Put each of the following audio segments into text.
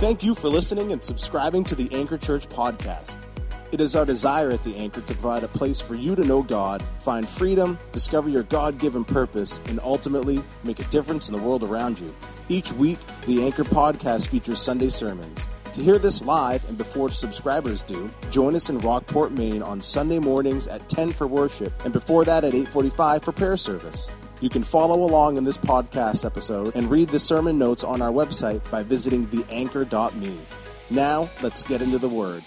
Thank you for listening and subscribing to the Anchor Church podcast. It is our desire at the Anchor to provide a place for you to know God, find freedom, discover your God given purpose, and ultimately make a difference in the world around you. Each week, the Anchor podcast features Sunday sermons. To hear this live and before subscribers do, join us in Rockport, Maine on Sunday mornings at 10 for worship and before that at 8:45 for prayer service. You can follow along in this podcast episode and read the sermon notes on our website by visiting theanchor.me. Now, let's get into the word.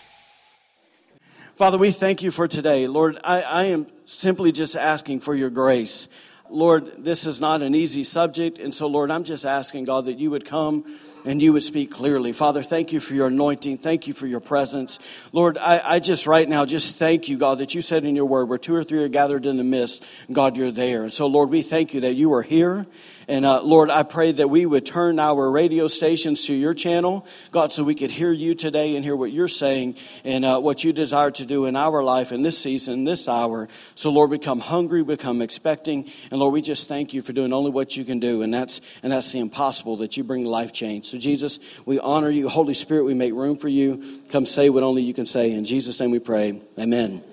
Father, we thank you for today. Lord, I, I, am simply just asking for your grace. Lord, this is not an easy subject, and so, Lord, I'm just asking, God, that you would come and you would speak clearly. Father, thank you for your anointing. Thank you for your presence. Lord, I, I, just right now just thank you, God, that you said in your word, where two or three are gathered in the midst, God, you're there. And so, Lord, we thank you that you are here. And uh, Lord, I pray that we would turn our radio stations to your channel, God, so we could hear you today and hear what you're saying and uh, what you desire to do in our life in this season, this hour. So, Lord, become hungry, become expecting, and Lord, we just thank you for doing only what you can do, and that's and that's the impossible that you bring life change. So, Jesus, we honor you, Holy Spirit. We make room for you. Come say what only you can say. In Jesus' name, we pray. Amen.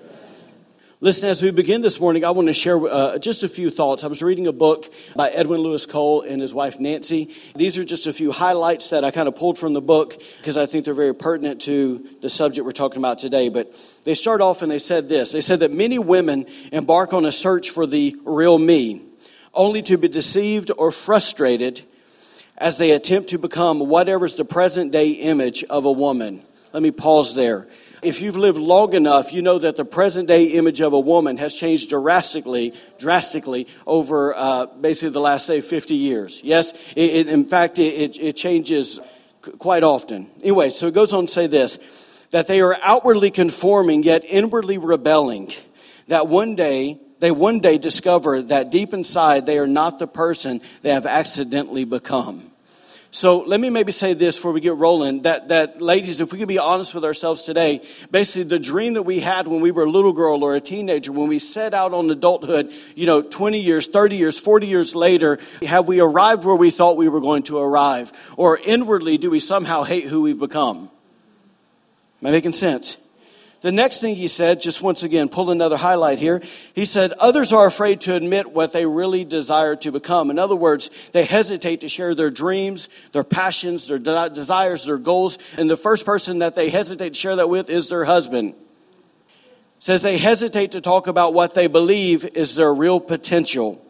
Listen, as we begin this morning, I want to share uh, just a few thoughts. I was reading a book by Edwin Louis Cole and his wife Nancy. These are just a few highlights that I kind of pulled from the book because I think they're very pertinent to the subject we're talking about today. But they start off and they said this They said that many women embark on a search for the real me, only to be deceived or frustrated as they attempt to become whatever's the present day image of a woman. Let me pause there. If you've lived long enough, you know that the present day image of a woman has changed drastically, drastically over uh, basically the last, say, 50 years. Yes, it, it, in fact, it, it changes quite often. Anyway, so it goes on to say this that they are outwardly conforming, yet inwardly rebelling. That one day, they one day discover that deep inside they are not the person they have accidentally become. So let me maybe say this before we get rolling that, that ladies, if we could be honest with ourselves today, basically the dream that we had when we were a little girl or a teenager, when we set out on adulthood, you know, 20 years, 30 years, 40 years later, have we arrived where we thought we were going to arrive? Or inwardly, do we somehow hate who we've become? Am I making sense? The next thing he said, just once again, pull another highlight here. He said, Others are afraid to admit what they really desire to become. In other words, they hesitate to share their dreams, their passions, their de- desires, their goals. And the first person that they hesitate to share that with is their husband. says they hesitate to talk about what they believe is their real potential.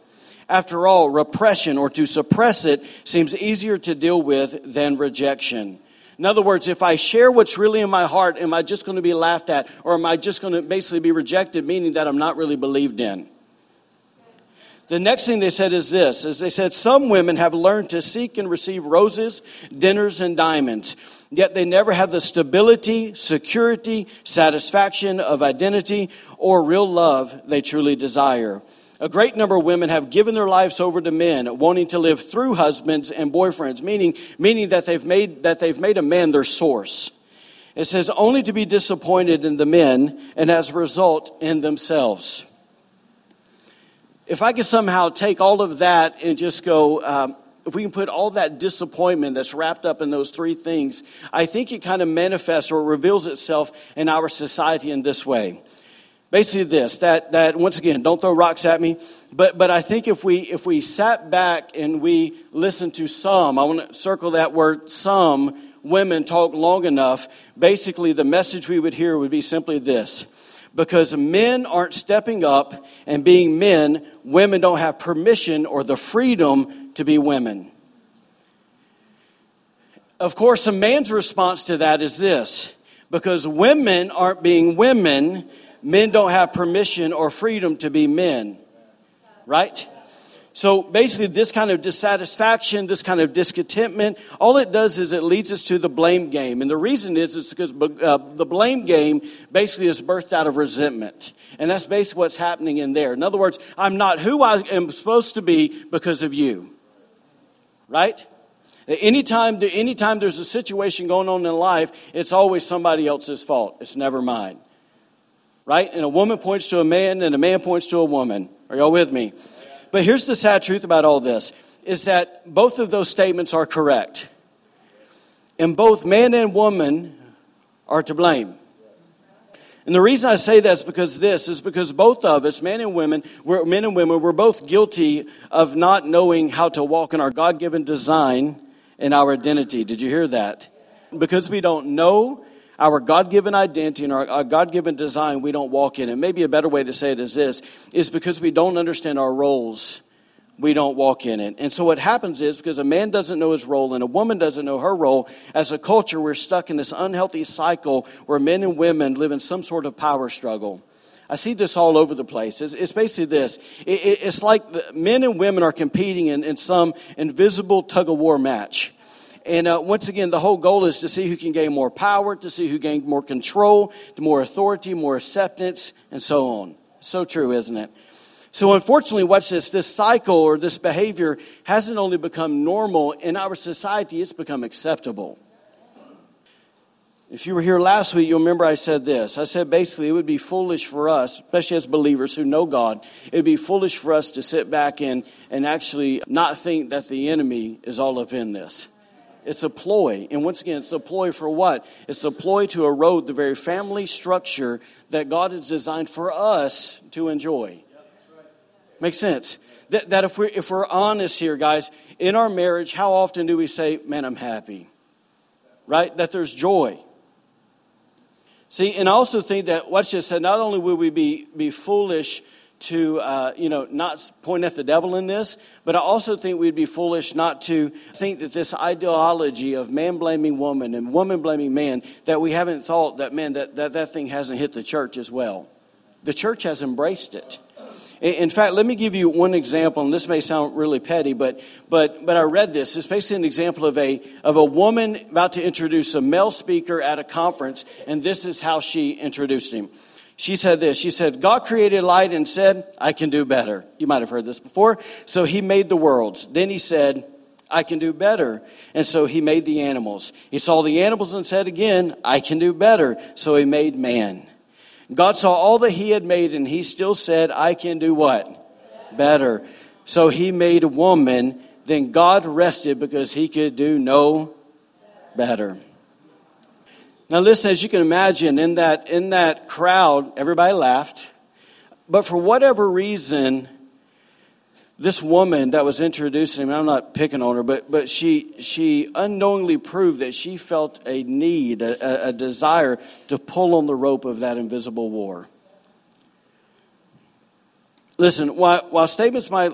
After all, repression or to suppress it seems easier to deal with than rejection. In other words, if I share what's really in my heart, am I just going to be laughed at or am I just going to basically be rejected, meaning that I'm not really believed in? The next thing they said is this is they said some women have learned to seek and receive roses, dinners, and diamonds, yet they never have the stability, security, satisfaction of identity, or real love they truly desire. A great number of women have given their lives over to men, wanting to live through husbands and boyfriends, meaning, meaning that, they've made, that they've made a man their source. It says only to be disappointed in the men and as a result in themselves. If I could somehow take all of that and just go, um, if we can put all that disappointment that's wrapped up in those three things, I think it kind of manifests or reveals itself in our society in this way basically this that that once again don't throw rocks at me but but i think if we if we sat back and we listened to some i want to circle that word some women talk long enough basically the message we would hear would be simply this. Because men aren't stepping up and being men women don't have permission or the freedom to be women. Of course a man's response to that is this. Because women aren't being women men don't have permission or freedom to be men. Right? So basically, this kind of dissatisfaction, this kind of discontentment, all it does is it leads us to the blame game. And the reason is it's because uh, the blame game basically is birthed out of resentment. And that's basically what's happening in there. In other words, I'm not who I am supposed to be because of you. Right? Anytime, anytime there's a situation going on in life, it's always somebody else's fault. It's never mine right? And a woman points to a man, and a man points to a woman. Are y'all with me? But here's the sad truth about all this is that both of those statements are correct. And both man and woman are to blame. And the reason I say that is because this is because both of us, men and women, we're, men and women, we're both guilty of not knowing how to walk in our God given design and our identity. Did you hear that? Because we don't know our God given identity and our, our God given design, we don't walk in it. Maybe a better way to say it is this is because we don't understand our roles we don't walk in it. And so what happens is because a man doesn't know his role and a woman doesn't know her role, as a culture, we're stuck in this unhealthy cycle where men and women live in some sort of power struggle. I see this all over the place. It's, it's basically this it, it, it's like men and women are competing in, in some invisible tug of war match. And uh, once again, the whole goal is to see who can gain more power, to see who gains more control, more authority, more acceptance, and so on. So true, isn't it? So, unfortunately, watch this this cycle or this behavior hasn't only become normal in our society, it's become acceptable. If you were here last week, you'll remember I said this. I said basically it would be foolish for us, especially as believers who know God, it would be foolish for us to sit back and, and actually not think that the enemy is all up in this. It's a ploy. And once again, it's a ploy for what? It's a ploy to erode the very family structure that God has designed for us to enjoy. Makes sense. That, that if, we're, if we're honest here, guys, in our marriage, how often do we say, man, I'm happy? Right? That there's joy. See, and I also think that, watch this, that not only will we be, be foolish to, uh, you know, not point at the devil in this, but I also think we'd be foolish not to think that this ideology of man blaming woman and woman blaming man, that we haven't thought that, man, that, that that thing hasn't hit the church as well. The church has embraced it. In fact, let me give you one example, and this may sound really petty, but, but, but I read this. It's basically an example of a, of a woman about to introduce a male speaker at a conference, and this is how she introduced him. She said this She said, God created light and said, I can do better. You might have heard this before. So he made the worlds. Then he said, I can do better. And so he made the animals. He saw the animals and said again, I can do better. So he made man. God saw all that he had made, and he still said, I can do what? Better. So he made a woman. Then God rested because he could do no better. Now, listen, as you can imagine, in that, in that crowd, everybody laughed. But for whatever reason, this woman that was introducing him, I'm not picking on her, but, but she, she unknowingly proved that she felt a need, a, a desire to pull on the rope of that invisible war. Listen, while, while statements might,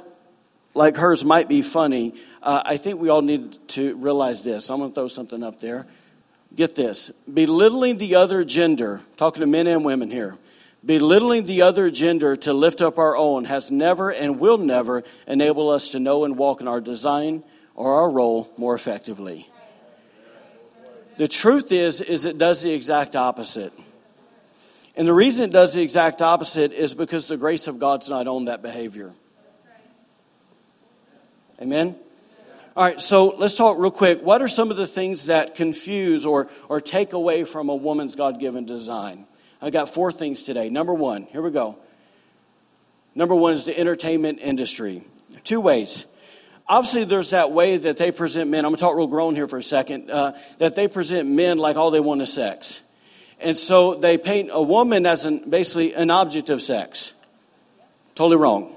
like hers might be funny, uh, I think we all need to realize this. I'm going to throw something up there. Get this belittling the other gender, talking to men and women here Belittling the other gender to lift up our own has never and will never enable us to know and walk in our design or our role more effectively. The truth is is it does the exact opposite. And the reason it does the exact opposite is because the grace of God's not on that behavior. Amen. All right, so let's talk real quick. What are some of the things that confuse or, or take away from a woman's God given design? I've got four things today. Number one, here we go. Number one is the entertainment industry. Two ways. Obviously, there's that way that they present men. I'm going to talk real grown here for a second. Uh, that they present men like all they want is sex. And so they paint a woman as an, basically an object of sex. Totally wrong.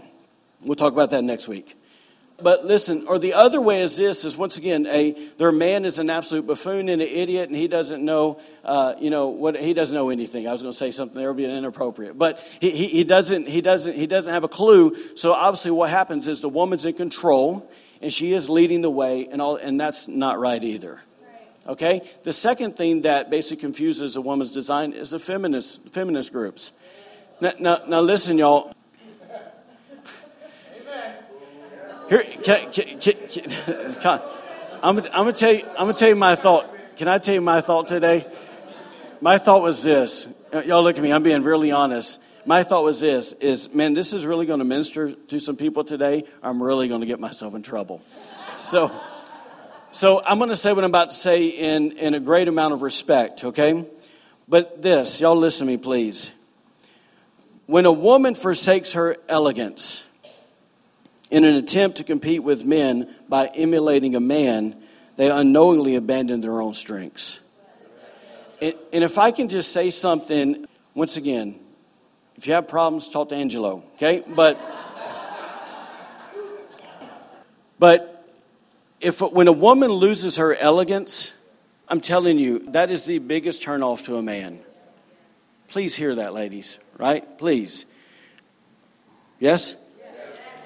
We'll talk about that next week. But listen, or the other way is this: is once again, a their man is an absolute buffoon and an idiot, and he doesn't know, uh, you know, what he doesn't know anything. I was going to say something there would be inappropriate, but he, he, he doesn't he doesn't he doesn't have a clue. So obviously, what happens is the woman's in control, and she is leading the way, and all, and that's not right either. Okay. The second thing that basically confuses a woman's design is the feminist feminist groups. Now, now, now listen, y'all. Here, can, can, can, can, I'm, I'm gonna tell you. I'm gonna tell you my thought. Can I tell you my thought today? My thought was this. Y'all look at me. I'm being really honest. My thought was this: is man, this is really going to minister to some people today. I'm really going to get myself in trouble. So, so I'm going to say what I'm about to say in in a great amount of respect. Okay, but this, y'all, listen to me, please. When a woman forsakes her elegance in an attempt to compete with men by emulating a man, they unknowingly abandon their own strengths. And, and if I can just say something, once again, if you have problems, talk to Angelo, okay? But, but if when a woman loses her elegance, I'm telling you, that is the biggest turnoff to a man. Please hear that, ladies, right? Please. Yes?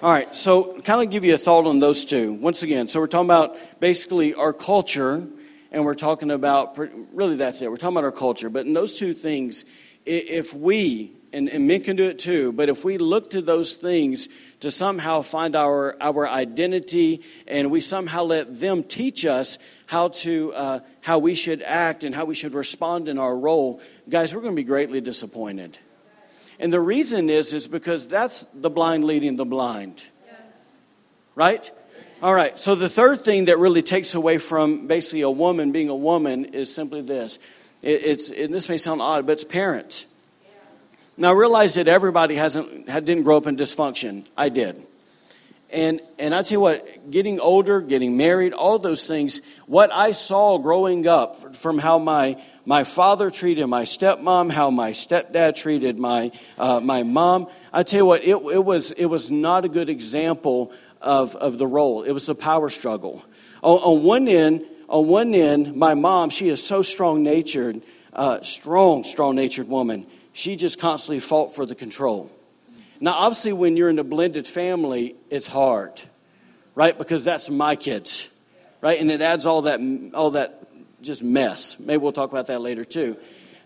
All right, so kind of give you a thought on those two. Once again, so we're talking about basically our culture, and we're talking about really that's it. We're talking about our culture. But in those two things, if we, and, and men can do it too, but if we look to those things to somehow find our, our identity and we somehow let them teach us how to uh, how we should act and how we should respond in our role, guys, we're going to be greatly disappointed. And the reason is, is because that's the blind leading the blind. Right? All right. So the third thing that really takes away from basically a woman being a woman is simply this. It, it's, and this may sound odd, but it's parents. Now I realize that everybody hasn't, had, didn't grow up in dysfunction. I did. And, and I tell you what, getting older, getting married, all those things, what I saw growing up from how my, my father treated my stepmom, how my stepdad treated my, uh, my mom, I tell you what, it, it, was, it was not a good example of, of the role. It was a power struggle. On, on one end, on one end, my mom, she is so strong natured, uh, strong, strong natured woman. She just constantly fought for the control. Now, obviously, when you're in a blended family, it's hard, right? Because that's my kids, right? And it adds all that, all that just mess. Maybe we'll talk about that later too.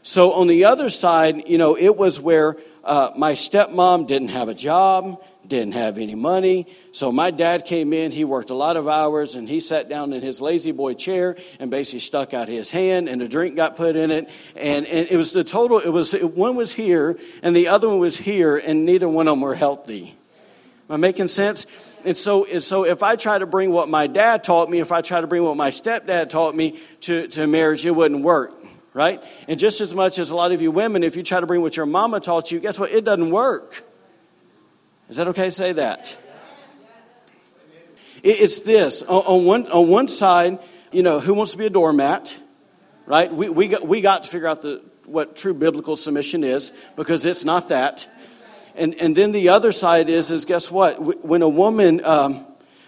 So on the other side, you know, it was where uh, my stepmom didn't have a job didn't have any money. So my dad came in, he worked a lot of hours, and he sat down in his lazy boy chair and basically stuck out his hand, and a drink got put in it. And, and it was the total, it was one was here, and the other one was here, and neither one of them were healthy. Am I making sense? And so, and so if I try to bring what my dad taught me, if I try to bring what my stepdad taught me to, to marriage, it wouldn't work, right? And just as much as a lot of you women, if you try to bring what your mama taught you, guess what? It doesn't work. Is that okay to say that? It's this. On one, on one side, you know, who wants to be a doormat? Right? We, we, got, we got to figure out the, what true biblical submission is because it's not that. And, and then the other side is, is guess what? When a woman, um,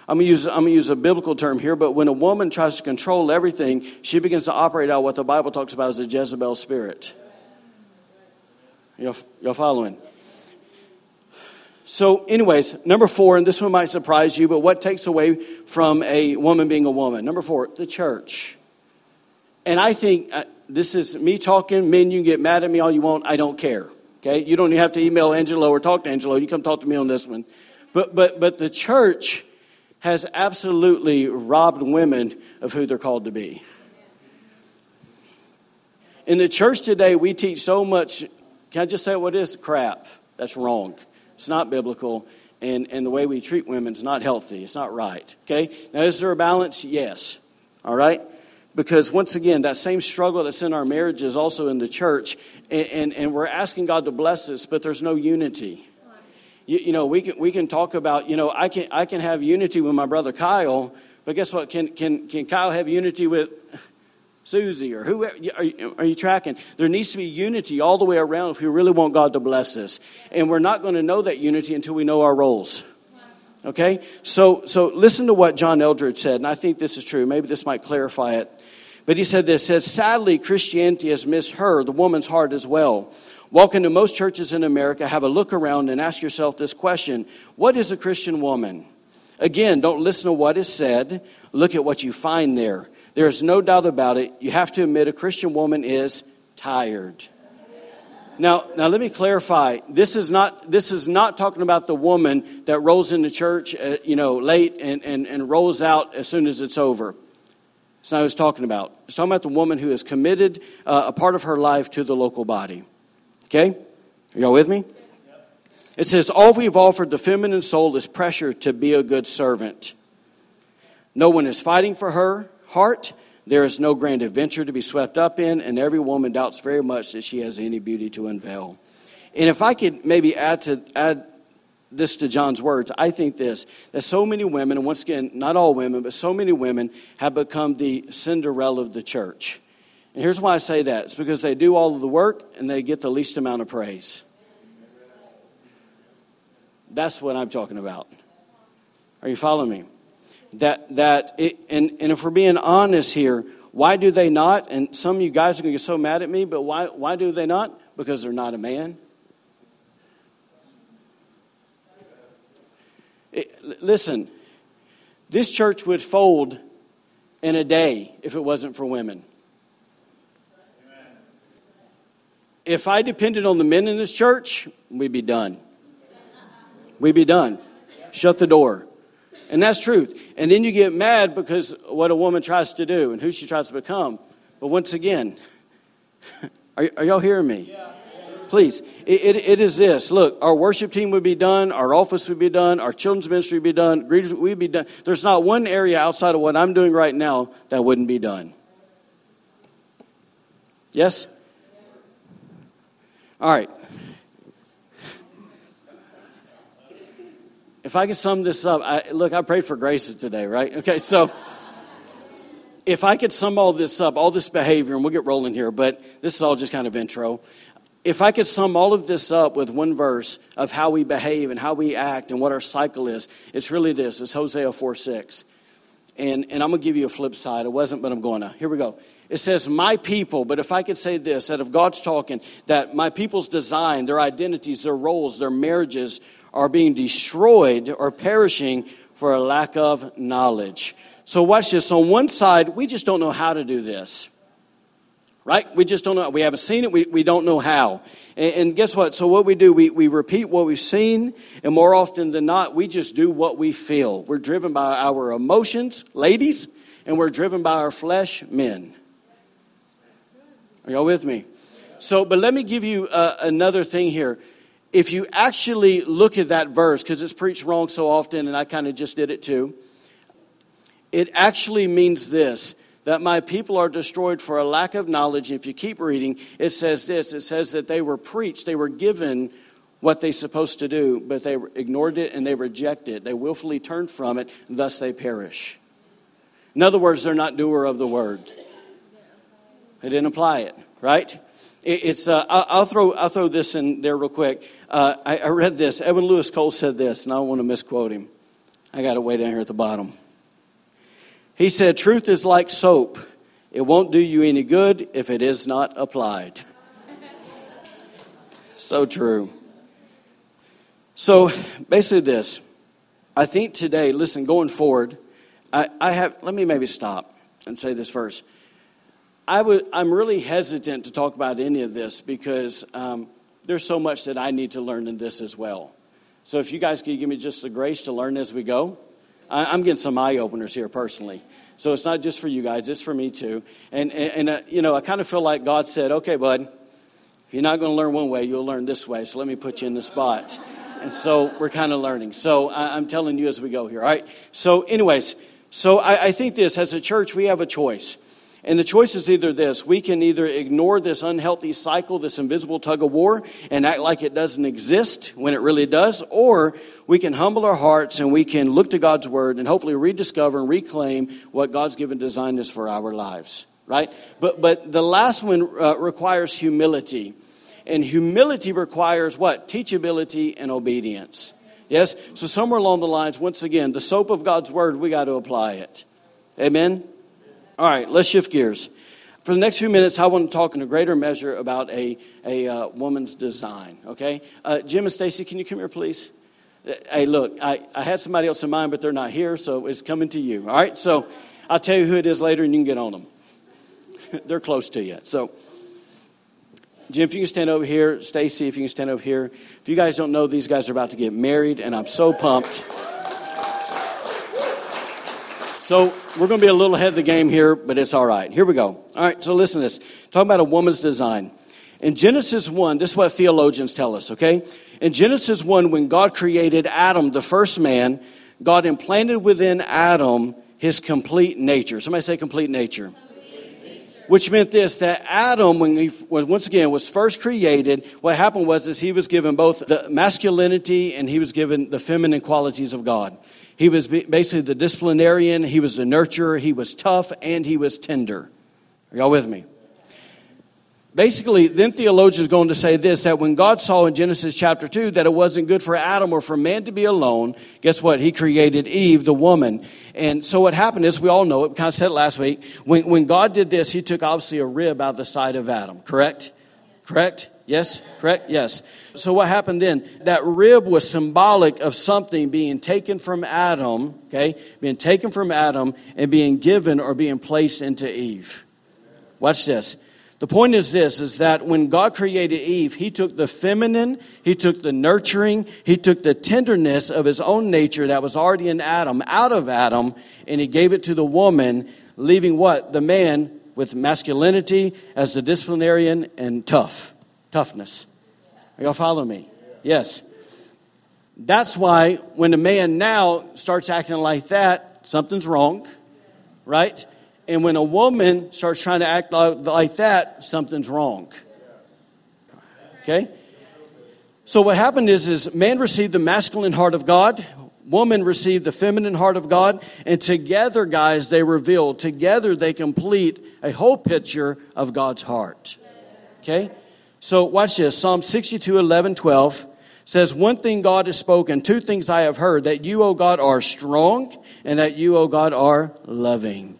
I'm going to use a biblical term here, but when a woman tries to control everything, she begins to operate out what the Bible talks about as a Jezebel spirit. Y'all, y'all following? So, anyways, number four, and this one might surprise you, but what takes away from a woman being a woman? Number four, the church. And I think uh, this is me talking. Men, you can get mad at me all you want. I don't care. Okay? You don't even have to email Angelo or talk to Angelo. You come talk to me on this one. But, but, but the church has absolutely robbed women of who they're called to be. In the church today, we teach so much. Can I just say what is crap? That's wrong. It's not biblical. And, and the way we treat women is not healthy. It's not right. Okay? Now, is there a balance? Yes. All right? Because once again, that same struggle that's in our marriage is also in the church. And, and, and we're asking God to bless us, but there's no unity. You, you, know, we can, we can talk about, you know, I can, I can have unity with my brother Kyle, but guess what? Can, can, can Kyle have unity with Susie or who are you, are you tracking? There needs to be unity all the way around if we really want God to bless us. And we're not going to know that unity until we know our roles. Okay? So, so listen to what John Eldredge said, and I think this is true. Maybe this might clarify it. But he said this, said, sadly, Christianity has missed her, the woman's heart as well. Walk into most churches in America, have a look around, and ask yourself this question What is a Christian woman? Again, don't listen to what is said, look at what you find there. There is no doubt about it. You have to admit a Christian woman is tired. Now, now let me clarify. This is not this is not talking about the woman that rolls into church, uh, you know, late and, and, and rolls out as soon as it's over. Not what it's talking about. It's talking about the woman who has committed uh, a part of her life to the local body. Okay, are y'all with me? It says all we've offered the feminine soul is pressure to be a good servant. No one is fighting for her heart. There is no grand adventure to be swept up in, and every woman doubts very much that she has any beauty to unveil. And if I could maybe add to add this to John's words, I think this that so many women, and once again, not all women, but so many women have become the Cinderella of the church. And here's why I say that it's because they do all of the work and they get the least amount of praise. That's what I'm talking about. Are you following me? That, that it, and, and if we're being honest here, why do they not? And some of you guys are going to get so mad at me, but why, why do they not? Because they're not a man. It, listen, this church would fold in a day if it wasn't for women. If I depended on the men in this church, we'd be done. We'd be done. Shut the door. And that's truth. And then you get mad because what a woman tries to do and who she tries to become. But once again, are, are y'all hearing me? Yeah. Please, it, it, it is this. Look, our worship team would be done, our office would be done, our children's ministry would be done, greeters would be done. There's not one area outside of what I'm doing right now that wouldn't be done. Yes? All right. If I can sum this up, I, look, I prayed for grace today, right? Okay, so if I could sum all this up, all this behavior, and we'll get rolling here, but this is all just kind of intro if I could sum all of this up with one verse of how we behave and how we act and what our cycle is, it's really this. It's Hosea 4 6. And, and I'm going to give you a flip side. It wasn't, but I'm going to. Here we go. It says, My people, but if I could say this, that if God's talking, that my people's design, their identities, their roles, their marriages are being destroyed or perishing for a lack of knowledge. So, watch this. On one side, we just don't know how to do this right? We just don't know. We haven't seen it. We, we don't know how. And, and, guess what? So what we do, we, we repeat what we've seen, and more often than not, we just do what we feel. We're driven by our emotions, ladies, and we're driven by our flesh, men. Are y'all with me? So, but let me give you uh, another thing here. If you actually look at that verse, because it's preached wrong so often, and I kind of just did it too, it actually means this that my people are destroyed for a lack of knowledge. If you keep reading, it says this it says that they were preached, they were given what they're supposed to do, but they ignored it and they rejected it. They willfully turned from it, and thus they perish. In other words, they're not doer of the word. They didn't apply it, right? It's, uh, I'll, throw, I'll throw this in there real quick. Uh, I, I read this. Edwin Louis Cole said this, and I don't want to misquote him. I got it way down here at the bottom. He said, Truth is like soap. It won't do you any good if it is not applied. so true. So basically, this. I think today, listen, going forward, I, I have, let me maybe stop and say this first. I would, I'm really hesitant to talk about any of this because um, there's so much that I need to learn in this as well. So if you guys could give me just the grace to learn as we go, I'm getting some eye openers here personally. So it's not just for you guys, it's for me too. And, and, and uh, you know, I kind of feel like God said, okay, bud, if you're not going to learn one way, you'll learn this way. So let me put you in the spot. And so we're kind of learning. So I, am telling you as we go here. All right. So, anyways, so I, I think this as a church, we have a choice. And the choice is either this we can either ignore this unhealthy cycle, this invisible tug of war, and act like it doesn't exist when it really does, or we can humble our hearts and we can look to God's word and hopefully rediscover and reclaim what God's given design is for our lives, right? But, but the last one uh, requires humility. And humility requires what? Teachability and obedience. Yes? So, somewhere along the lines, once again, the soap of God's word, we got to apply it. Amen? All right, let's shift gears. For the next few minutes, I want to talk in a greater measure about a, a uh, woman's design, okay? Uh, Jim and Stacy, can you come here, please? Hey, look, I, I had somebody else in mind, but they're not here, so it's coming to you, all right? So I'll tell you who it is later, and you can get on them. they're close to you. So, Jim, if you can stand over here. Stacy, if you can stand over here. If you guys don't know, these guys are about to get married, and I'm so pumped. So we're going to be a little ahead of the game here, but it's all right. Here we go. All right, so listen to this. Talking about a woman's design. In Genesis 1, this is what theologians tell us, okay? In Genesis 1, when God created Adam, the first man, God implanted within Adam his complete nature. Somebody say complete nature. Which meant this that Adam, when he was once again was first created, what happened was is he was given both the masculinity and he was given the feminine qualities of God. He was basically the disciplinarian, he was the nurturer, he was tough, and he was tender. Are y'all with me? Basically, then theologians going to say this that when God saw in Genesis chapter 2 that it wasn't good for Adam or for man to be alone, guess what? He created Eve, the woman. And so what happened is, we all know it, we kind of said it last week. When, when God did this, he took obviously a rib out of the side of Adam, correct? Correct? Yes? Correct? Yes. So what happened then? That rib was symbolic of something being taken from Adam, okay? Being taken from Adam and being given or being placed into Eve. Watch this. The point is this is that when God created Eve, he took the feminine, he took the nurturing, he took the tenderness of his own nature that was already in Adam out of Adam and he gave it to the woman, leaving what? The man with masculinity as the disciplinarian and tough, toughness. Are y'all follow me? Yes. That's why when a man now starts acting like that, something's wrong, right? And when a woman starts trying to act like that, something's wrong. Okay? So what happened is, is man received the masculine heart of God, woman received the feminine heart of God, and together, guys, they reveal, together they complete a whole picture of God's heart. Okay? So watch this. Psalm 62, 11, 12 says, One thing God has spoken, two things I have heard, that you, O God, are strong, and that you, O God, are loving.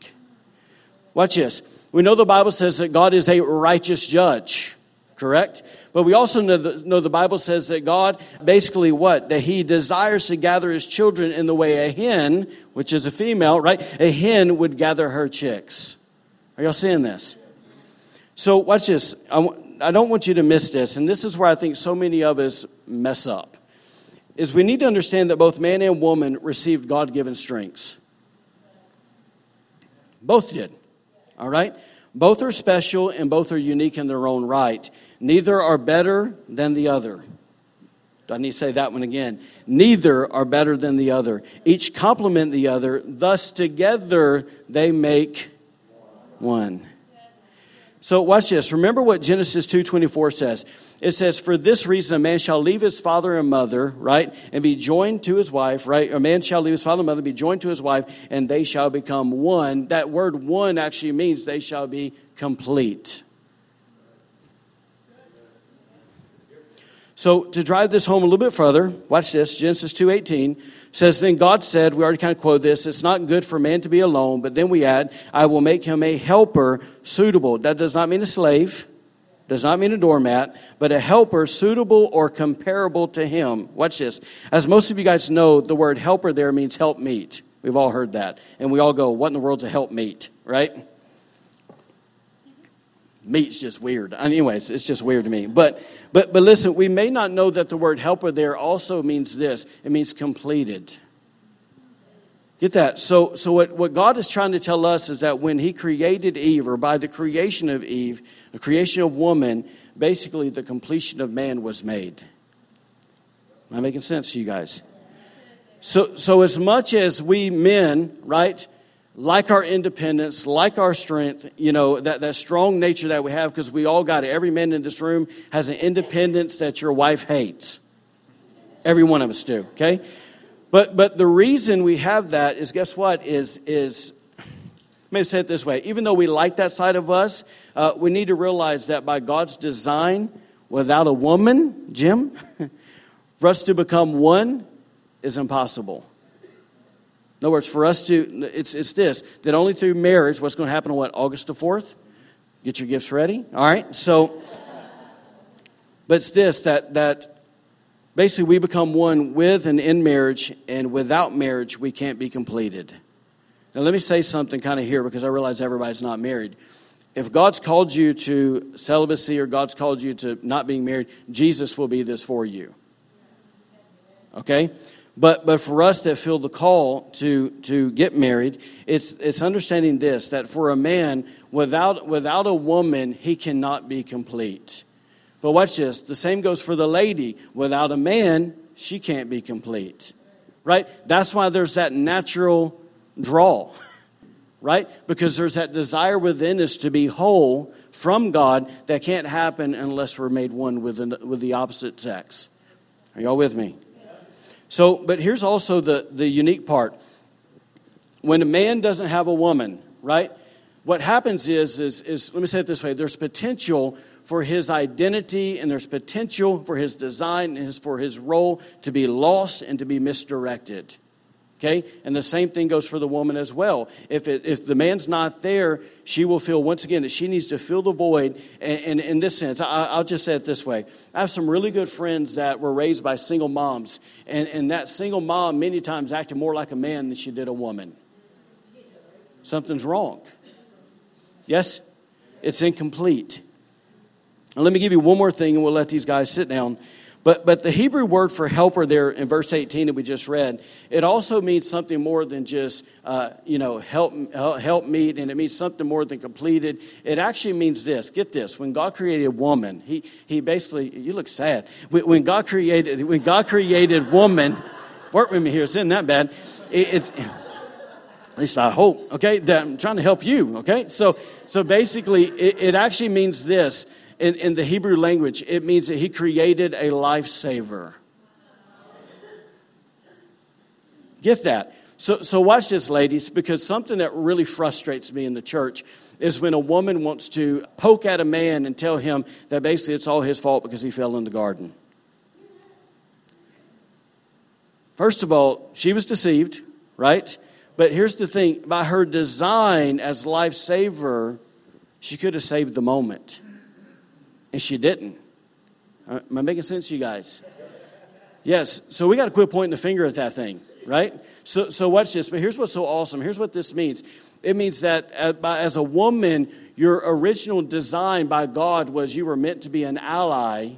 Watch this. We know the Bible says that God is a righteous judge, correct? But we also know the, know the Bible says that God basically what? That He desires to gather His children in the way a hen, which is a female, right? A hen would gather her chicks. Are y'all seeing this? So watch this. I, I don't want you to miss this, and this is where I think so many of us mess up. Is we need to understand that both man and woman received God given strengths. Both did. All right? Both are special and both are unique in their own right. Neither are better than the other. I need to say that one again. Neither are better than the other. Each complement the other. Thus, together they make one. So watch this. Remember what Genesis 2:24 says. It says, "For this reason a man shall leave his father and mother, right, and be joined to his wife, right? A man shall leave his father and mother, be joined to his wife, and they shall become one." That word "one" actually means they shall be complete. So to drive this home a little bit further, watch this. Genesis 2:18 says, Then God said, we already kind of quote this, it's not good for man to be alone, but then we add, I will make him a helper suitable. That does not mean a slave, does not mean a doormat, but a helper suitable or comparable to him. Watch this. As most of you guys know, the word helper there means help meet. We've all heard that. And we all go, What in the world's a help meet, right? meat's just weird. Anyways, it's just weird to me. But but but listen, we may not know that the word helper there also means this. It means completed. Get that? So so what, what God is trying to tell us is that when he created Eve, or by the creation of Eve, the creation of woman, basically the completion of man was made. Am I making sense to you guys? So so as much as we men, right? like our independence, like our strength, you know, that, that strong nature that we have, because we all got it. Every man in this room has an independence that your wife hates. Every one of us do, okay? But but the reason we have that is guess what? Is is me say it this way. Even though we like that side of us, uh, we need to realize that by God's design, without a woman, Jim, for us to become one is impossible. In other words, for us to, it's, it's this that only through marriage, what's going to happen on what, August the 4th? Get your gifts ready. All right. So, but it's this that, that basically we become one with and in marriage, and without marriage, we can't be completed. Now, let me say something kind of here because I realize everybody's not married. If God's called you to celibacy or God's called you to not being married, Jesus will be this for you. Okay? But, but for us that feel the call to, to get married, it's, it's understanding this that for a man, without, without a woman, he cannot be complete. But watch this the same goes for the lady. Without a man, she can't be complete. Right? That's why there's that natural draw. right? Because there's that desire within us to be whole from God that can't happen unless we're made one with, the, with the opposite sex. Are y'all with me? So, but here's also the, the unique part. When a man doesn't have a woman, right? What happens is, is, is, let me say it this way there's potential for his identity and there's potential for his design and his, for his role to be lost and to be misdirected. Okay? And the same thing goes for the woman as well. If, it, if the man's not there, she will feel once again that she needs to fill the void. And, and in this sense, I, will just say it this way I have some really good friends that were raised by single moms. And, and that single mom many times acted more like a man than she did a woman. Something's wrong. Yes? It's incomplete. And let me give you one more thing and we'll let these guys sit down. But, but the Hebrew word for helper there in verse 18 that we just read, it also means something more than just, uh, you know, help, help meet, and it means something more than completed. It actually means this. Get this. When God created woman, he, he basically, you look sad. When God created, when God created woman, work with me here, it's not that bad. It, it's, at least I hope, okay, that I'm trying to help you, okay? So, so basically, it, it actually means this in, in the Hebrew language, it means that he created a lifesaver. Get that. So, so watch this, ladies, because something that really frustrates me in the church is when a woman wants to poke at a man and tell him that basically it's all his fault because he fell in the garden. First of all, she was deceived, right? But here's the thing by her design as lifesaver, she could have saved the moment and she didn't. Uh, am I making sense, you guys? Yes. So we got to quit pointing the finger at that thing, right? So, so watch this. But here's what's so awesome. Here's what this means. It means that as a woman, your original design by God was you were meant to be an ally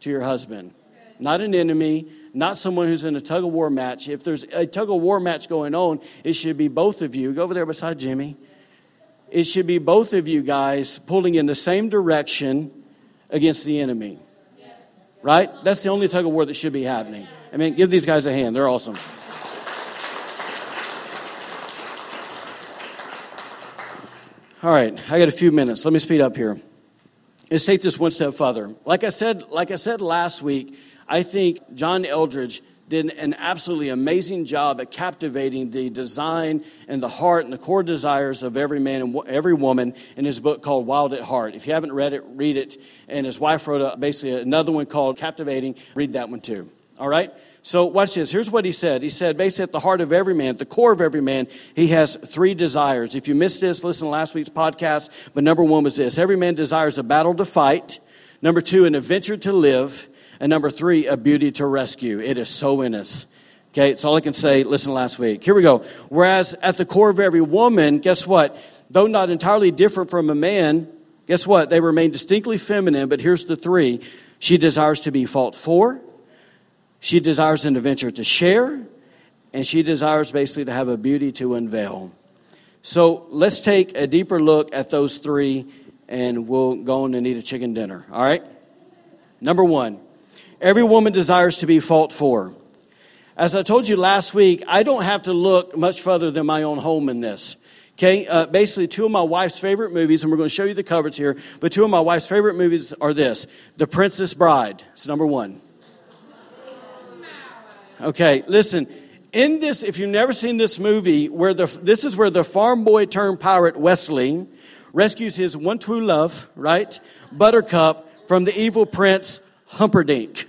to your husband, not an enemy, not someone who's in a tug of war match. If there's a tug of war match going on, it should be both of you. Go over there beside Jimmy. It should be both of you guys pulling in the same direction against the enemy. Right? That's the only tug of war that should be happening. I mean, give these guys a hand. They're awesome. All right, I got a few minutes. Let me speed up here. Let's take this one step further. Like I said, like I said last week, I think John Eldredge did an absolutely amazing job at captivating the design and the heart and the core desires of every man and every woman in his book called Wild at Heart. If you haven't read it, read it. And his wife wrote a, basically another one called Captivating. Read that one too. All right? So watch this. Here's what he said. He said, basically at the heart of every man, at the core of every man, he has three desires. If you missed this, listen to last week's podcast. But number one was this. Every man desires a battle to fight. Number two, an adventure to live. And number three, a beauty to rescue. It is so in us. Okay, it's all I can say. Listen last week. Here we go. Whereas at the core of every woman, guess what? Though not entirely different from a man, guess what? They remain distinctly feminine, but here's the three. She desires to be fought for, she desires an adventure to share, and she desires basically to have a beauty to unveil. So let's take a deeper look at those three, and we'll go on and eat a chicken dinner. All right? Number one, Every woman desires to be fought for. As I told you last week, I don't have to look much further than my own home in this. Okay, uh, basically, two of my wife's favorite movies, and we're going to show you the covers here, but two of my wife's favorite movies are this The Princess Bride. It's number one. Okay, listen. In this, if you've never seen this movie, where the, this is where the farm boy turned pirate Westley rescues his one true love, right? Buttercup from the evil prince Humperdinck.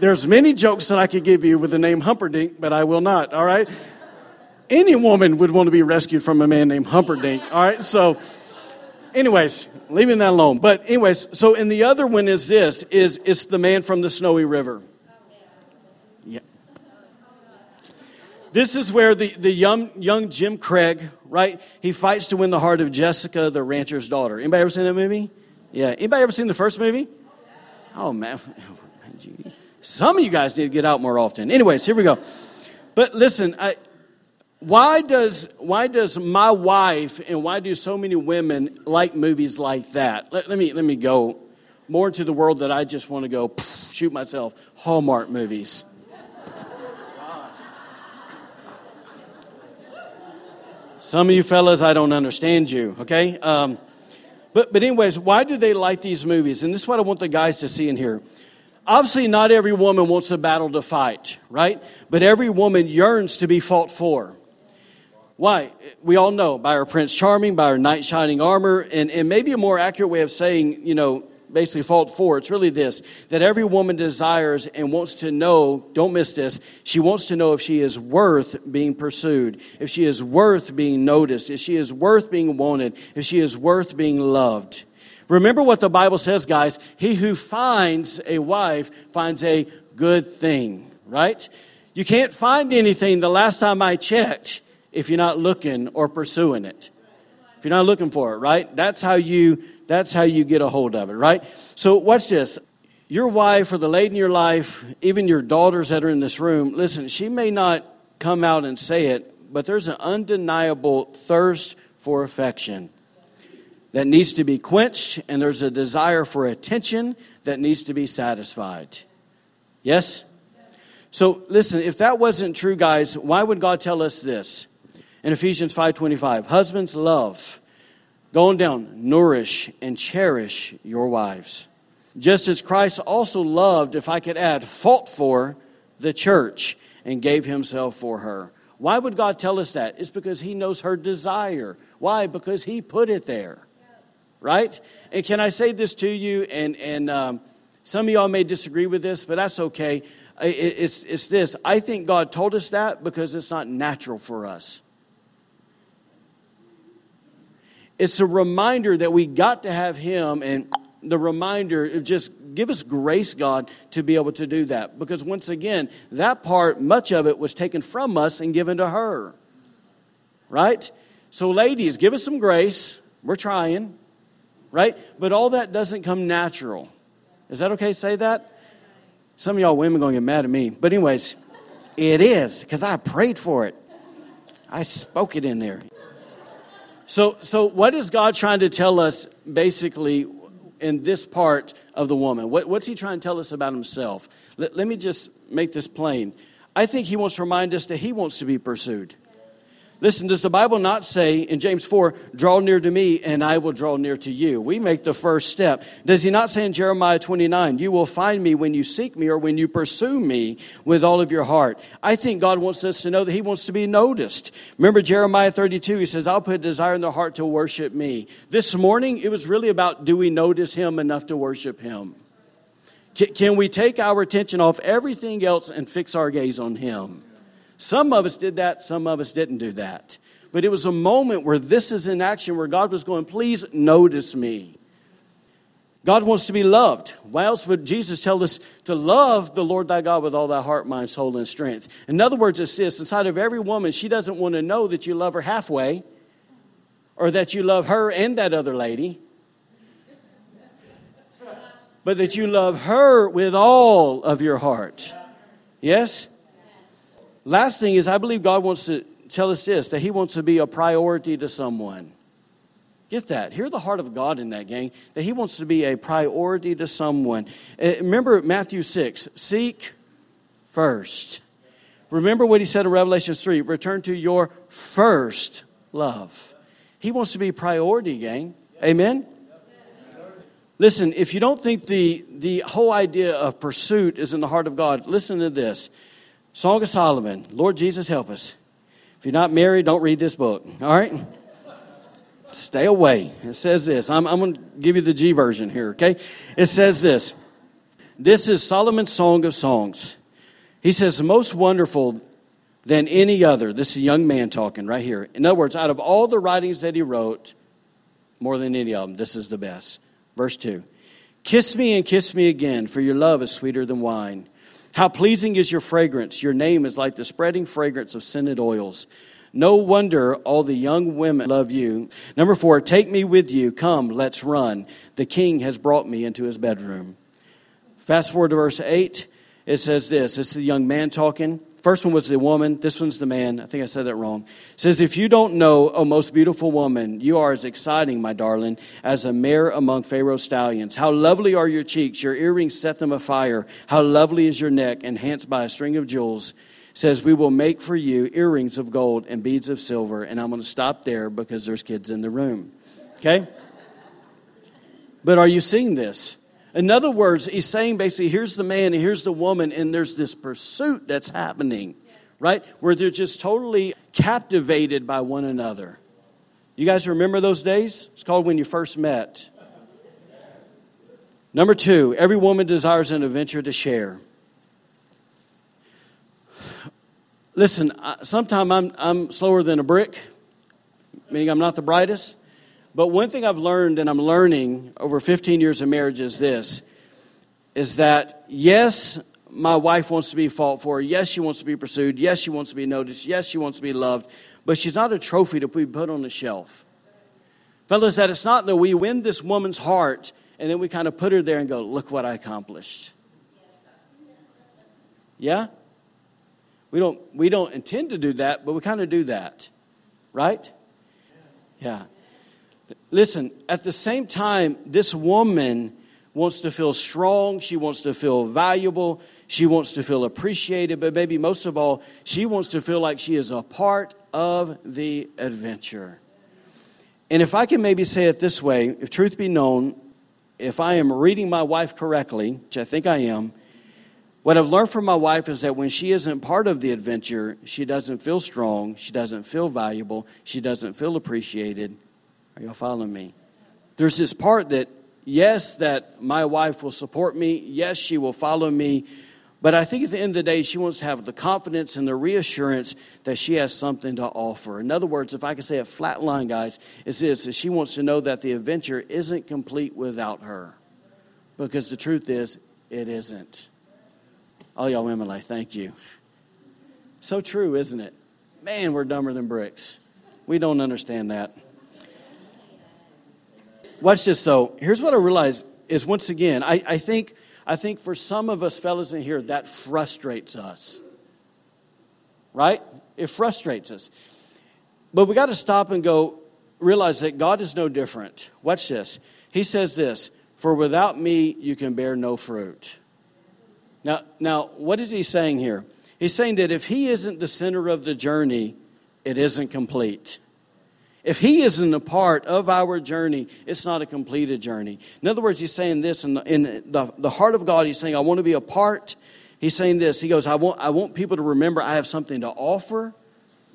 There's many jokes that I could give you with the name Humperdinck, but I will not, all right? Any woman would want to be rescued from a man named Humperdinck, all right? So, anyways, leaving that alone. But anyways, so in the other one is this, is it's the man from the snowy river. Yeah. This is where the, the young, young Jim Craig, right? He fights to win the heart of Jessica, the rancher's daughter. Anybody ever seen that movie? Yeah. Anybody ever seen the first movie? Oh, man. Some of you guys need to get out more often. Anyways, here we go. But listen, I, why does why does my wife and why do so many women like movies like that? Let, let me let me go more into the world that I just want to go shoot myself. Hallmark movies. Some of you fellas, I don't understand you, okay? Um, but, but, anyways, why do they like these movies? And this is what I want the guys to see in here. Obviously, not every woman wants a battle to fight, right? But every woman yearns to be fought for. Why? We all know by our Prince Charming, by our knight shining armor, and, and maybe a more accurate way of saying, you know, basically fault for. It's really this that every woman desires and wants to know, don't miss this, she wants to know if she is worth being pursued, if she is worth being noticed, if she is worth being wanted, if she is worth being loved. Remember what the Bible says, guys. He who finds a wife finds a good thing, right? You can't find anything the last time I checked if you're not looking or pursuing it. If you're not looking for it, right? That's how you that's how you get a hold of it, right? So watch this. Your wife or the lady in your life, even your daughters that are in this room, listen, she may not come out and say it, but there's an undeniable thirst for affection that needs to be quenched, and there's a desire for attention that needs to be satisfied. Yes? So listen, if that wasn't true, guys, why would God tell us this? in Ephesians 5:25. Husbands, love. Going down, nourish and cherish your wives. Just as Christ also loved, if I could add, fought for the church and gave himself for her. Why would God tell us that? It's because he knows her desire. Why? Because he put it there. Right? And can I say this to you? And, and um, some of y'all may disagree with this, but that's okay. It's, it's this. I think God told us that because it's not natural for us. It's a reminder that we got to have Him and the reminder just give us grace, God, to be able to do that. Because once again, that part, much of it was taken from us and given to her. Right? So, ladies, give us some grace. We're trying. Right? But all that doesn't come natural. Is that okay to say that? Some of y'all women going to get mad at me. But, anyways, it is because I prayed for it. I spoke it in there. So, so what is God trying to tell us basically in this part of the woman? What, what's he trying to tell us about himself? Let, let me just make this plain. I think he wants to remind us that he wants to be pursued. Listen, does the Bible not say in James 4, draw near to me and I will draw near to you? We make the first step. Does he not say in Jeremiah 29, you will find me when you seek me or when you pursue me with all of your heart? I think God wants us to know that he wants to be noticed. Remember Jeremiah 32, he says, I'll put a desire in their heart to worship me. This morning, it was really about do we notice him enough to worship him? Can we take our attention off everything else and fix our gaze on him? Some of us did that, some of us didn't do that. But it was a moment where this is in action, where God was going, Please notice me. God wants to be loved. Why else would Jesus tell us to love the Lord thy God with all thy heart, mind, soul, and strength? In other words, it's this inside of every woman, she doesn't want to know that you love her halfway or that you love her and that other lady, but that you love her with all of your heart. Yes? Last thing is, I believe God wants to tell us this that He wants to be a priority to someone. Get that. Hear the heart of God in that, gang, that He wants to be a priority to someone. Uh, remember Matthew 6 seek first. Remember what He said in Revelation 3 return to your first love. He wants to be priority, gang. Amen? Listen, if you don't think the, the whole idea of pursuit is in the heart of God, listen to this. Song of Solomon. Lord Jesus, help us. If you're not married, don't read this book. All right? Stay away. It says this. I'm, I'm going to give you the G version here, okay? It says this. This is Solomon's Song of Songs. He says, most wonderful than any other. This is a young man talking right here. In other words, out of all the writings that he wrote, more than any of them, this is the best. Verse 2 Kiss me and kiss me again, for your love is sweeter than wine. How pleasing is your fragrance! Your name is like the spreading fragrance of scented oils. No wonder all the young women love you. Number four, take me with you. Come, let's run. The king has brought me into his bedroom. Fast forward to verse 8. It says this. This is the young man talking. First one was the woman. This one's the man. I think I said that wrong. It says, If you don't know, O most beautiful woman, you are as exciting, my darling, as a mare among Pharaoh's stallions. How lovely are your cheeks. Your earrings set them afire. How lovely is your neck, enhanced by a string of jewels. says, We will make for you earrings of gold and beads of silver. And I'm going to stop there because there's kids in the room. Okay? But are you seeing this? In other words, he's saying basically, here's the man and here's the woman, and there's this pursuit that's happening, right? Where they're just totally captivated by one another. You guys remember those days? It's called when you first met. Number two, every woman desires an adventure to share. Listen, sometimes I'm, I'm slower than a brick, meaning I'm not the brightest. But one thing I've learned and I'm learning over 15 years of marriage is this is that yes, my wife wants to be fought for. Yes, she wants to be pursued. Yes, she wants to be noticed. Yes, she wants to be loved. But she's not a trophy to be put on the shelf. Fellas, that it's not that we win this woman's heart and then we kind of put her there and go, look what I accomplished. Yeah? We don't, we don't intend to do that, but we kind of do that. Right? Yeah. Listen, at the same time, this woman wants to feel strong. She wants to feel valuable. She wants to feel appreciated. But maybe most of all, she wants to feel like she is a part of the adventure. And if I can maybe say it this way, if truth be known, if I am reading my wife correctly, which I think I am, what I've learned from my wife is that when she isn't part of the adventure, she doesn't feel strong, she doesn't feel valuable, she doesn't feel appreciated, are y'all following me? There's this part that, yes, that my wife will support me. Yes, she will follow me. But I think at the end of the day, she wants to have the confidence and the reassurance that she has something to offer. In other words, if I can say a flat line, guys, is this is she wants to know that the adventure isn't complete without her. Because the truth is, it isn't. All y'all women, like, thank you. So true, isn't it? Man, we're dumber than bricks. We don't understand that. Watch this though. Here's what I realize is once again, I, I think I think for some of us fellas in here, that frustrates us. Right? It frustrates us. But we got to stop and go realize that God is no different. Watch this. He says this, for without me you can bear no fruit. Now, now what is he saying here? He's saying that if he isn't the center of the journey, it isn't complete. If He isn't a part of our journey, it's not a completed journey. In other words, He's saying this in the, in the, the heart of God, He's saying, I want to be a part. He's saying this. He goes, I want, I want people to remember I have something to offer.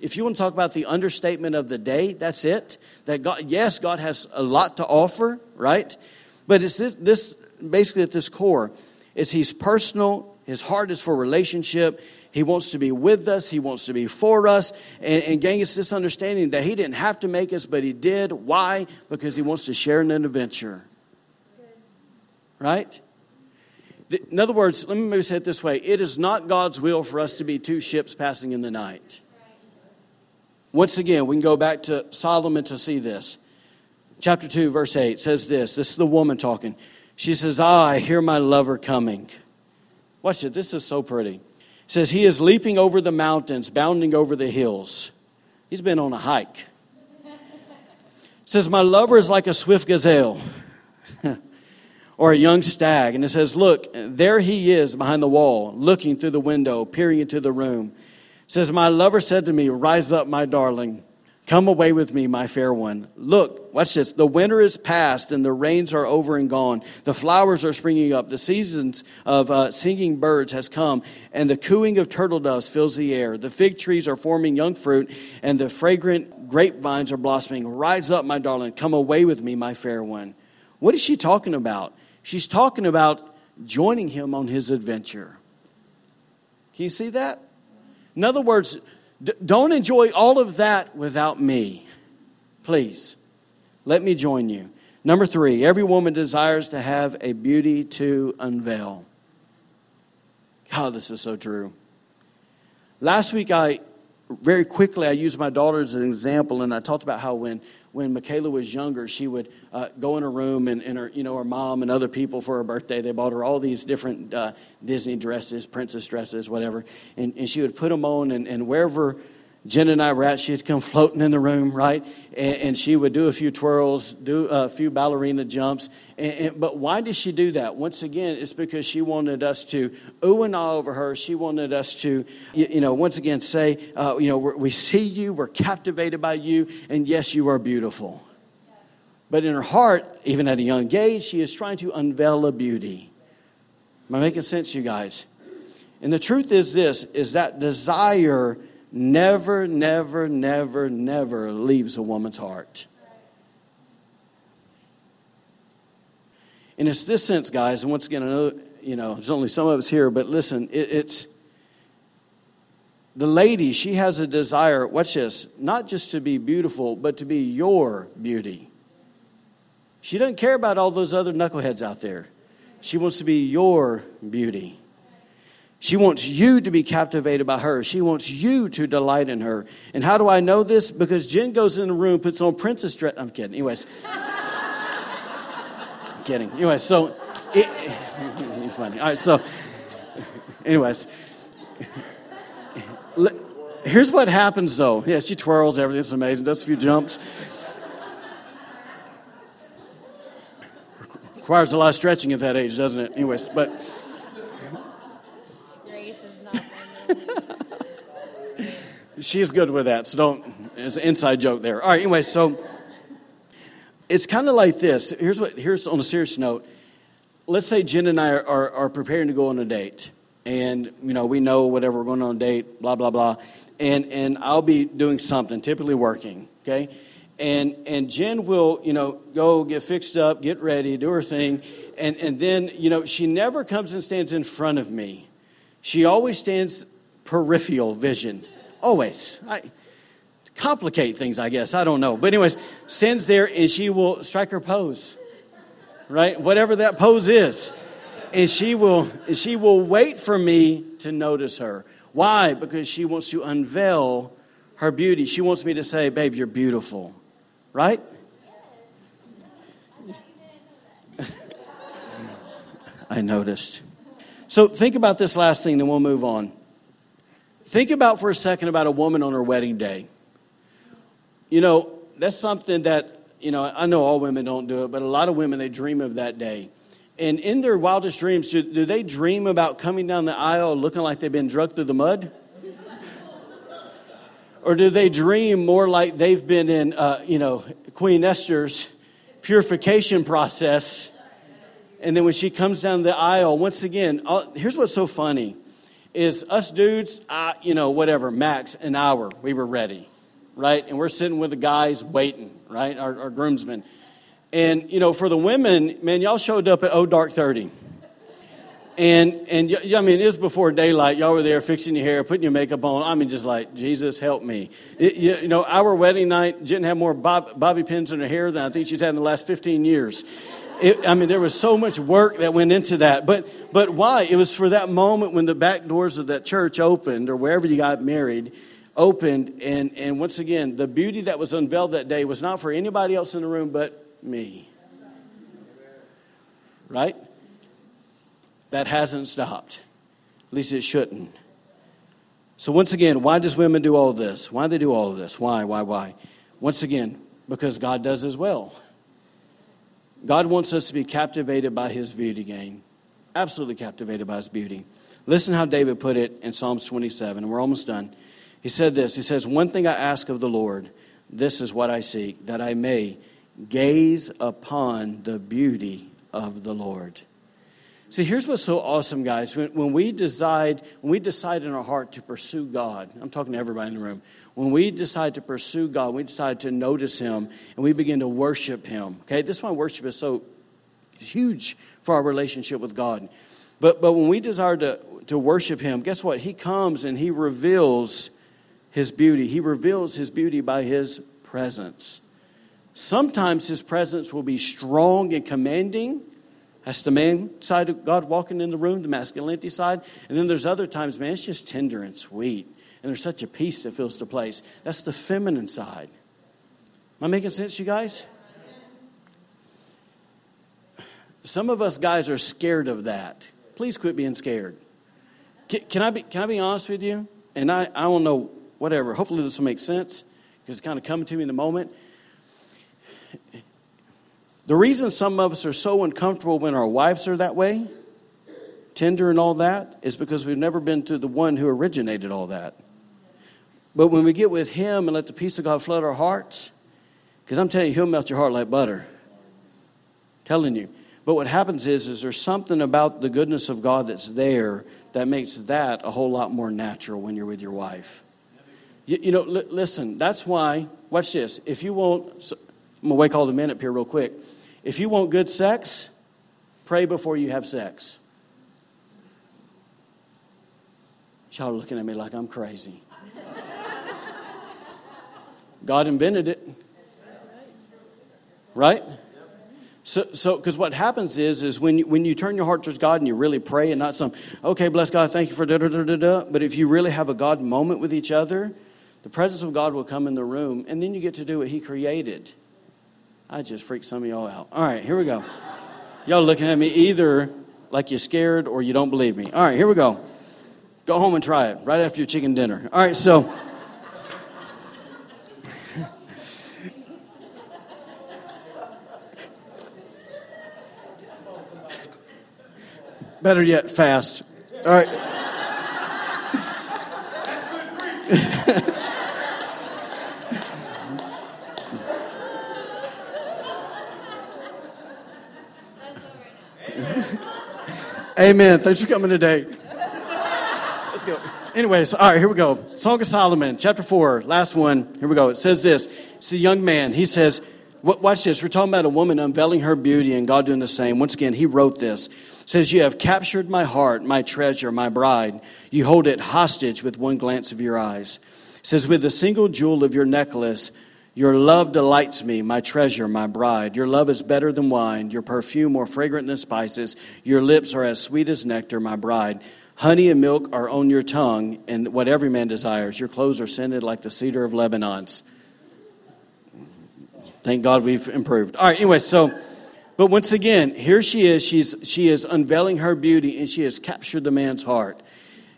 If you want to talk about the understatement of the day, that's it. That God, yes, God has a lot to offer, right? But it's this, this basically at this core is He's personal. His heart is for relationship. He wants to be with us. He wants to be for us. And, and gang, it's this understanding that He didn't have to make us, but He did. Why? Because He wants to share in an adventure. Right? In other words, let me maybe say it this way it is not God's will for us to be two ships passing in the night. Once again, we can go back to Solomon to see this. Chapter 2, verse 8 says this this is the woman talking. She says, Ah, I hear my lover coming. Watch it, this is so pretty says he is leaping over the mountains, bounding over the hills. He's been on a hike. says, My lover is like a swift gazelle or a young stag. And it says, Look, there he is behind the wall, looking through the window, peering into the room. It says, My lover said to me, Rise up, my darling. Come away with me, my fair one. Look, watch this. The winter is past and the rains are over and gone. The flowers are springing up. The seasons of uh, singing birds has come and the cooing of turtle doves fills the air. The fig trees are forming young fruit and the fragrant grapevines are blossoming. Rise up, my darling. Come away with me, my fair one. What is she talking about? She's talking about joining him on his adventure. Can you see that? In other words, D- don't enjoy all of that without me. Please, let me join you. Number three, every woman desires to have a beauty to unveil. God, this is so true. Last week, I very quickly I used my daughter as an example, and I talked about how when when Michaela was younger, she would uh, go in her room and, and her, you know, her mom and other people for her birthday, they bought her all these different uh, Disney dresses, princess dresses, whatever. And, and she would put them on, and, and wherever Jen and I were at, she'd come floating in the room, right? And, and she would do a few twirls, do a few ballerina jumps. And, and, but why did she do that? Once again, it's because she wanted us to ooh and ah over her. She wanted us to, you, you know, once again say, uh, you know, we see you, we're captivated by you, and yes, you are beautiful. But in her heart, even at a young age, she is trying to unveil a beauty. Am I making sense, you guys? And the truth is this is that desire never, never, never, never leaves a woman's heart. And it's this sense, guys, and once again, I know, you know, there's only some of us here, but listen, it, it's the lady, she has a desire, watch this, not just to be beautiful, but to be your beauty. She doesn't care about all those other knuckleheads out there. She wants to be your beauty. She wants you to be captivated by her. She wants you to delight in her. And how do I know this? Because Jen goes in the room, puts on princess dress. I'm kidding. Anyways. I'm kidding. Anyway, so it, you're funny. All right, so anyways. Here's what happens though. Yeah, she twirls everything. It's amazing. Does a few jumps. Requires a lot of stretching at that age, doesn't it? Anyways, but She's good with that, so don't. It's an inside joke there. All right, anyway, so it's kind of like this. Here's what. Here's on a serious note. Let's say Jen and I are, are, are preparing to go on a date, and you know we know whatever we're going on a date, blah blah blah, and and I'll be doing something, typically working, okay, and and Jen will you know go get fixed up, get ready, do her thing, and and then you know she never comes and stands in front of me. She always stands peripheral vision Always. I, complicate things, I guess. I don't know. But, anyways, stands there and she will strike her pose, right? Whatever that pose is. And she will, and she will wait for me to notice her. Why? Because she wants to unveil her beauty. She wants me to say, Babe, you're beautiful, right? I noticed. So think about this last thing, then we'll move on. Think about for a second about a woman on her wedding day. You know, that's something that, you know, I know all women don't do it, but a lot of women, they dream of that day. And in their wildest dreams, do, do they dream about coming down the aisle looking like they've been drugged through the mud? or do they dream more like they've been in, uh, you know, Queen Esther's purification process? And then when she comes down the aisle, once again, I'll, here's what's so funny is us dudes, uh, you know, whatever, max an hour, we were ready, right? And we're sitting with the guys waiting, right? Our, our groomsmen. And, you know, for the women, man, y'all showed up at Oh Dark 30. And, and I mean, it was before daylight. Y'all were there fixing your hair, putting your makeup on. I mean, just like, Jesus, help me. It, you, you, know, our wedding night, Jen had more bob, bobby pins in her hair than I think she's had in the last 15 years. It, I mean, there was so much work that went into that. But, but why? It was for that moment when the back doors of that church opened or wherever you got married opened. And, and once again, the beauty that was unveiled that day was not for anybody else in the room but me. Right? That hasn't stopped. At least it shouldn't. So, once again, why does women do all this? Why do they do all this? Why, why, why? Once again, because God does as well. God wants us to be captivated by his beauty, again. Absolutely captivated by his beauty. Listen how David put it in Psalms 27, and we're almost done. He said this He says, One thing I ask of the Lord, this is what I seek, that I may gaze upon the beauty of the Lord. See, here's what's so awesome, guys. When, when, we decide, when we decide in our heart to pursue God, I'm talking to everybody in the room. When we decide to pursue God, we decide to notice Him, and we begin to worship Him. Okay, this is why worship is so huge for our relationship with God. But but when we desire to to worship Him, guess what? He comes and He reveals His beauty. He reveals His beauty by His presence. Sometimes His presence will be strong and commanding. That's the man side of God walking in the room, the masculinity side. And then there's other times, man, it's just tender and sweet and there's such a peace that fills the place. That's the feminine side. Am I making sense, you guys? Some of us guys are scared of that. Please quit being scared. Can, can I, be, can I be honest with you? And I, I don't know whatever. Hopefully, this will make sense because it's kind of coming to me in the moment. The reason some of us are so uncomfortable when our wives are that way, tender and all that, is because we've never been to the one who originated all that. But when we get with Him and let the peace of God flood our hearts, because I'm telling you, He'll melt your heart like butter. telling you. But what happens is, is there's something about the goodness of God that's there that makes that a whole lot more natural when you're with your wife. You, you know, li- listen, that's why, watch this. If you want, so, I'm going to wake all the men up here real quick. If you want good sex, pray before you have sex. Y'all are looking at me like I'm crazy. God invented it. Right? So, so, because what happens is, is when you, when you turn your heart towards God and you really pray and not some, okay, bless God, thank you for da da da da da. But if you really have a God moment with each other, the presence of God will come in the room, and then you get to do what He created. I just freaked some of y'all out. All right, here we go. Y'all looking at me either like you're scared or you don't believe me. All right, here we go. Go home and try it right after your chicken dinner. All right, so. Better yet, fast. All right. Amen. Thanks for coming today. Let's go. Anyways, all right, here we go. Song of Solomon, chapter 4, last one. Here we go. It says this It's a young man. He says, Watch this. We're talking about a woman unveiling her beauty and God doing the same. Once again, he wrote this. It says, You have captured my heart, my treasure, my bride. You hold it hostage with one glance of your eyes. It says, With a single jewel of your necklace, your love delights me, my treasure, my bride. Your love is better than wine, your perfume more fragrant than spices. Your lips are as sweet as nectar, my bride. Honey and milk are on your tongue, and what every man desires. Your clothes are scented like the cedar of Lebanon's. Thank God we've improved. All right, anyway, so, but once again, here she is. She's, she is unveiling her beauty, and she has captured the man's heart.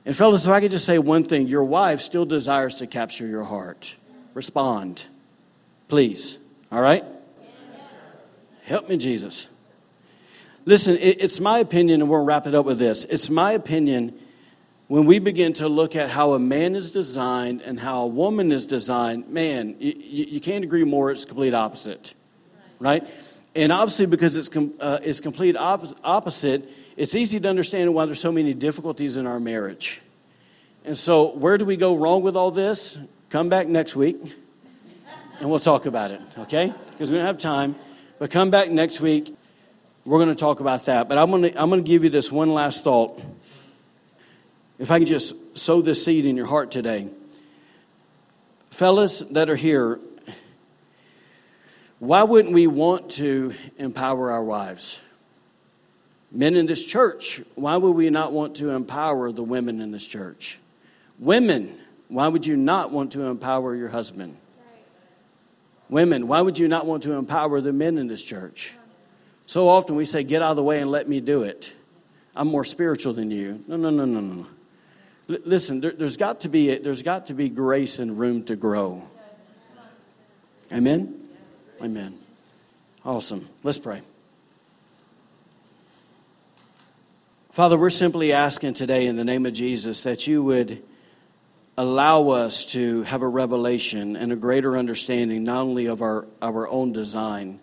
And, fellas, if I could just say one thing your wife still desires to capture your heart. Respond, please. All right? Help me, Jesus. Listen, it's my opinion, and we'll wrap it up with this. It's my opinion when we begin to look at how a man is designed and how a woman is designed, man, you, can't agree more. It's complete opposite, right? And obviously, because it's, com, uh, it's complete op- opposite, it's easy to understand why there's so many difficulties in our marriage. And so, where do we go wrong with all this? Come back next week and we'll talk about it, okay? Because we don't have time. But come back next week. We're going to talk about that. But I'm going to, I'm going to give you this one last thought. If I can just sow this seed in your heart today. Fellas that are here, why wouldn't we want to empower our wives? Men in this church, why would we not want to empower the women in this church? Women, why would you not want to empower your husband? Women, why would you not want to empower the men in this church? So often we say, Get out of the way and let me do it. I'm more spiritual than you. No, no, no, no, no. L- listen, there, has got to be there's got to be grace and room to grow. Amen. Amen. Awesome. Let's pray. Father, we're simply asking today in the name of Jesus that you would allow us to have a revelation and a greater understanding not only of our, our own design,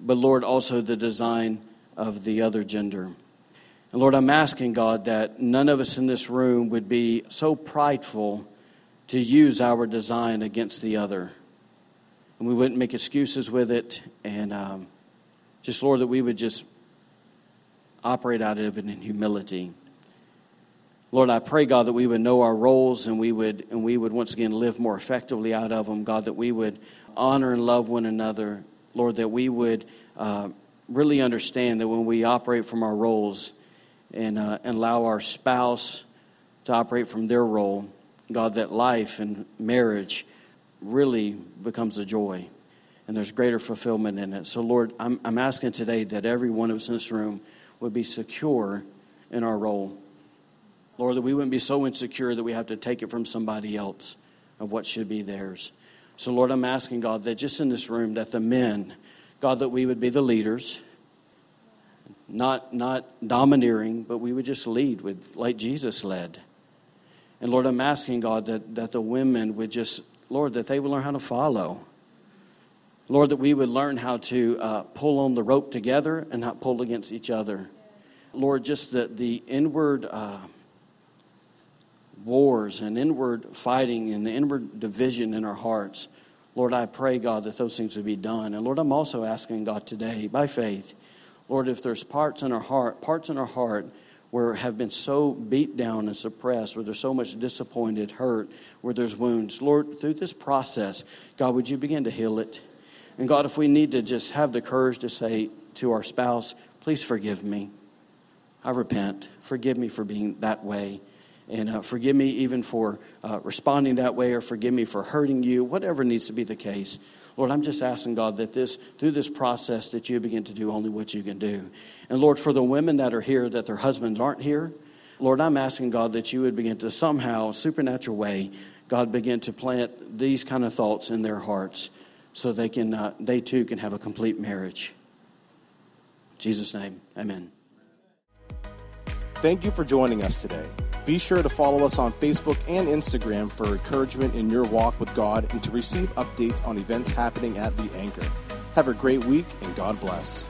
but Lord, also the design of the other gender. And Lord, I'm asking God that none of us in this room would be so prideful to use our design against the other. And we wouldn't make excuses with it. And um, just, Lord, that we would just operate out of it in humility. Lord, I pray, God, that we would know our roles and we would, and we would once again live more effectively out of them. God, that we would honor and love one another. Lord, that we would uh, really understand that when we operate from our roles, and, uh, and allow our spouse to operate from their role. God, that life and marriage really becomes a joy and there's greater fulfillment in it. So, Lord, I'm, I'm asking today that every one of us in this room would be secure in our role. Lord, that we wouldn't be so insecure that we have to take it from somebody else, of what should be theirs. So, Lord, I'm asking God that just in this room, that the men, God, that we would be the leaders, not, not domineering, but we would just lead with like Jesus led. And Lord, I'm asking God that, that the women would just, Lord, that they would learn how to follow. Lord, that we would learn how to uh, pull on the rope together and not pull against each other. Lord, just that the inward uh, wars and inward fighting and inward division in our hearts. Lord, I pray, God, that those things would be done. And Lord, I'm also asking God today, by faith, Lord, if there's parts in our heart, parts in our heart where have been so beat down and suppressed, where there's so much disappointed, hurt, where there's wounds, Lord, through this process, God, would you begin to heal it? And God, if we need to just have the courage to say to our spouse, please forgive me. I repent. Forgive me for being that way. And uh, forgive me even for uh, responding that way, or forgive me for hurting you, whatever needs to be the case. Lord, I'm just asking God that this, through this process, that you begin to do only what you can do. And Lord, for the women that are here, that their husbands aren't here, Lord, I'm asking God that you would begin to somehow, supernatural way, God, begin to plant these kind of thoughts in their hearts so they can, uh, they too can have a complete marriage. In Jesus' name, amen. Thank you for joining us today. Be sure to follow us on Facebook and Instagram for encouragement in your walk with God and to receive updates on events happening at The Anchor. Have a great week and God bless.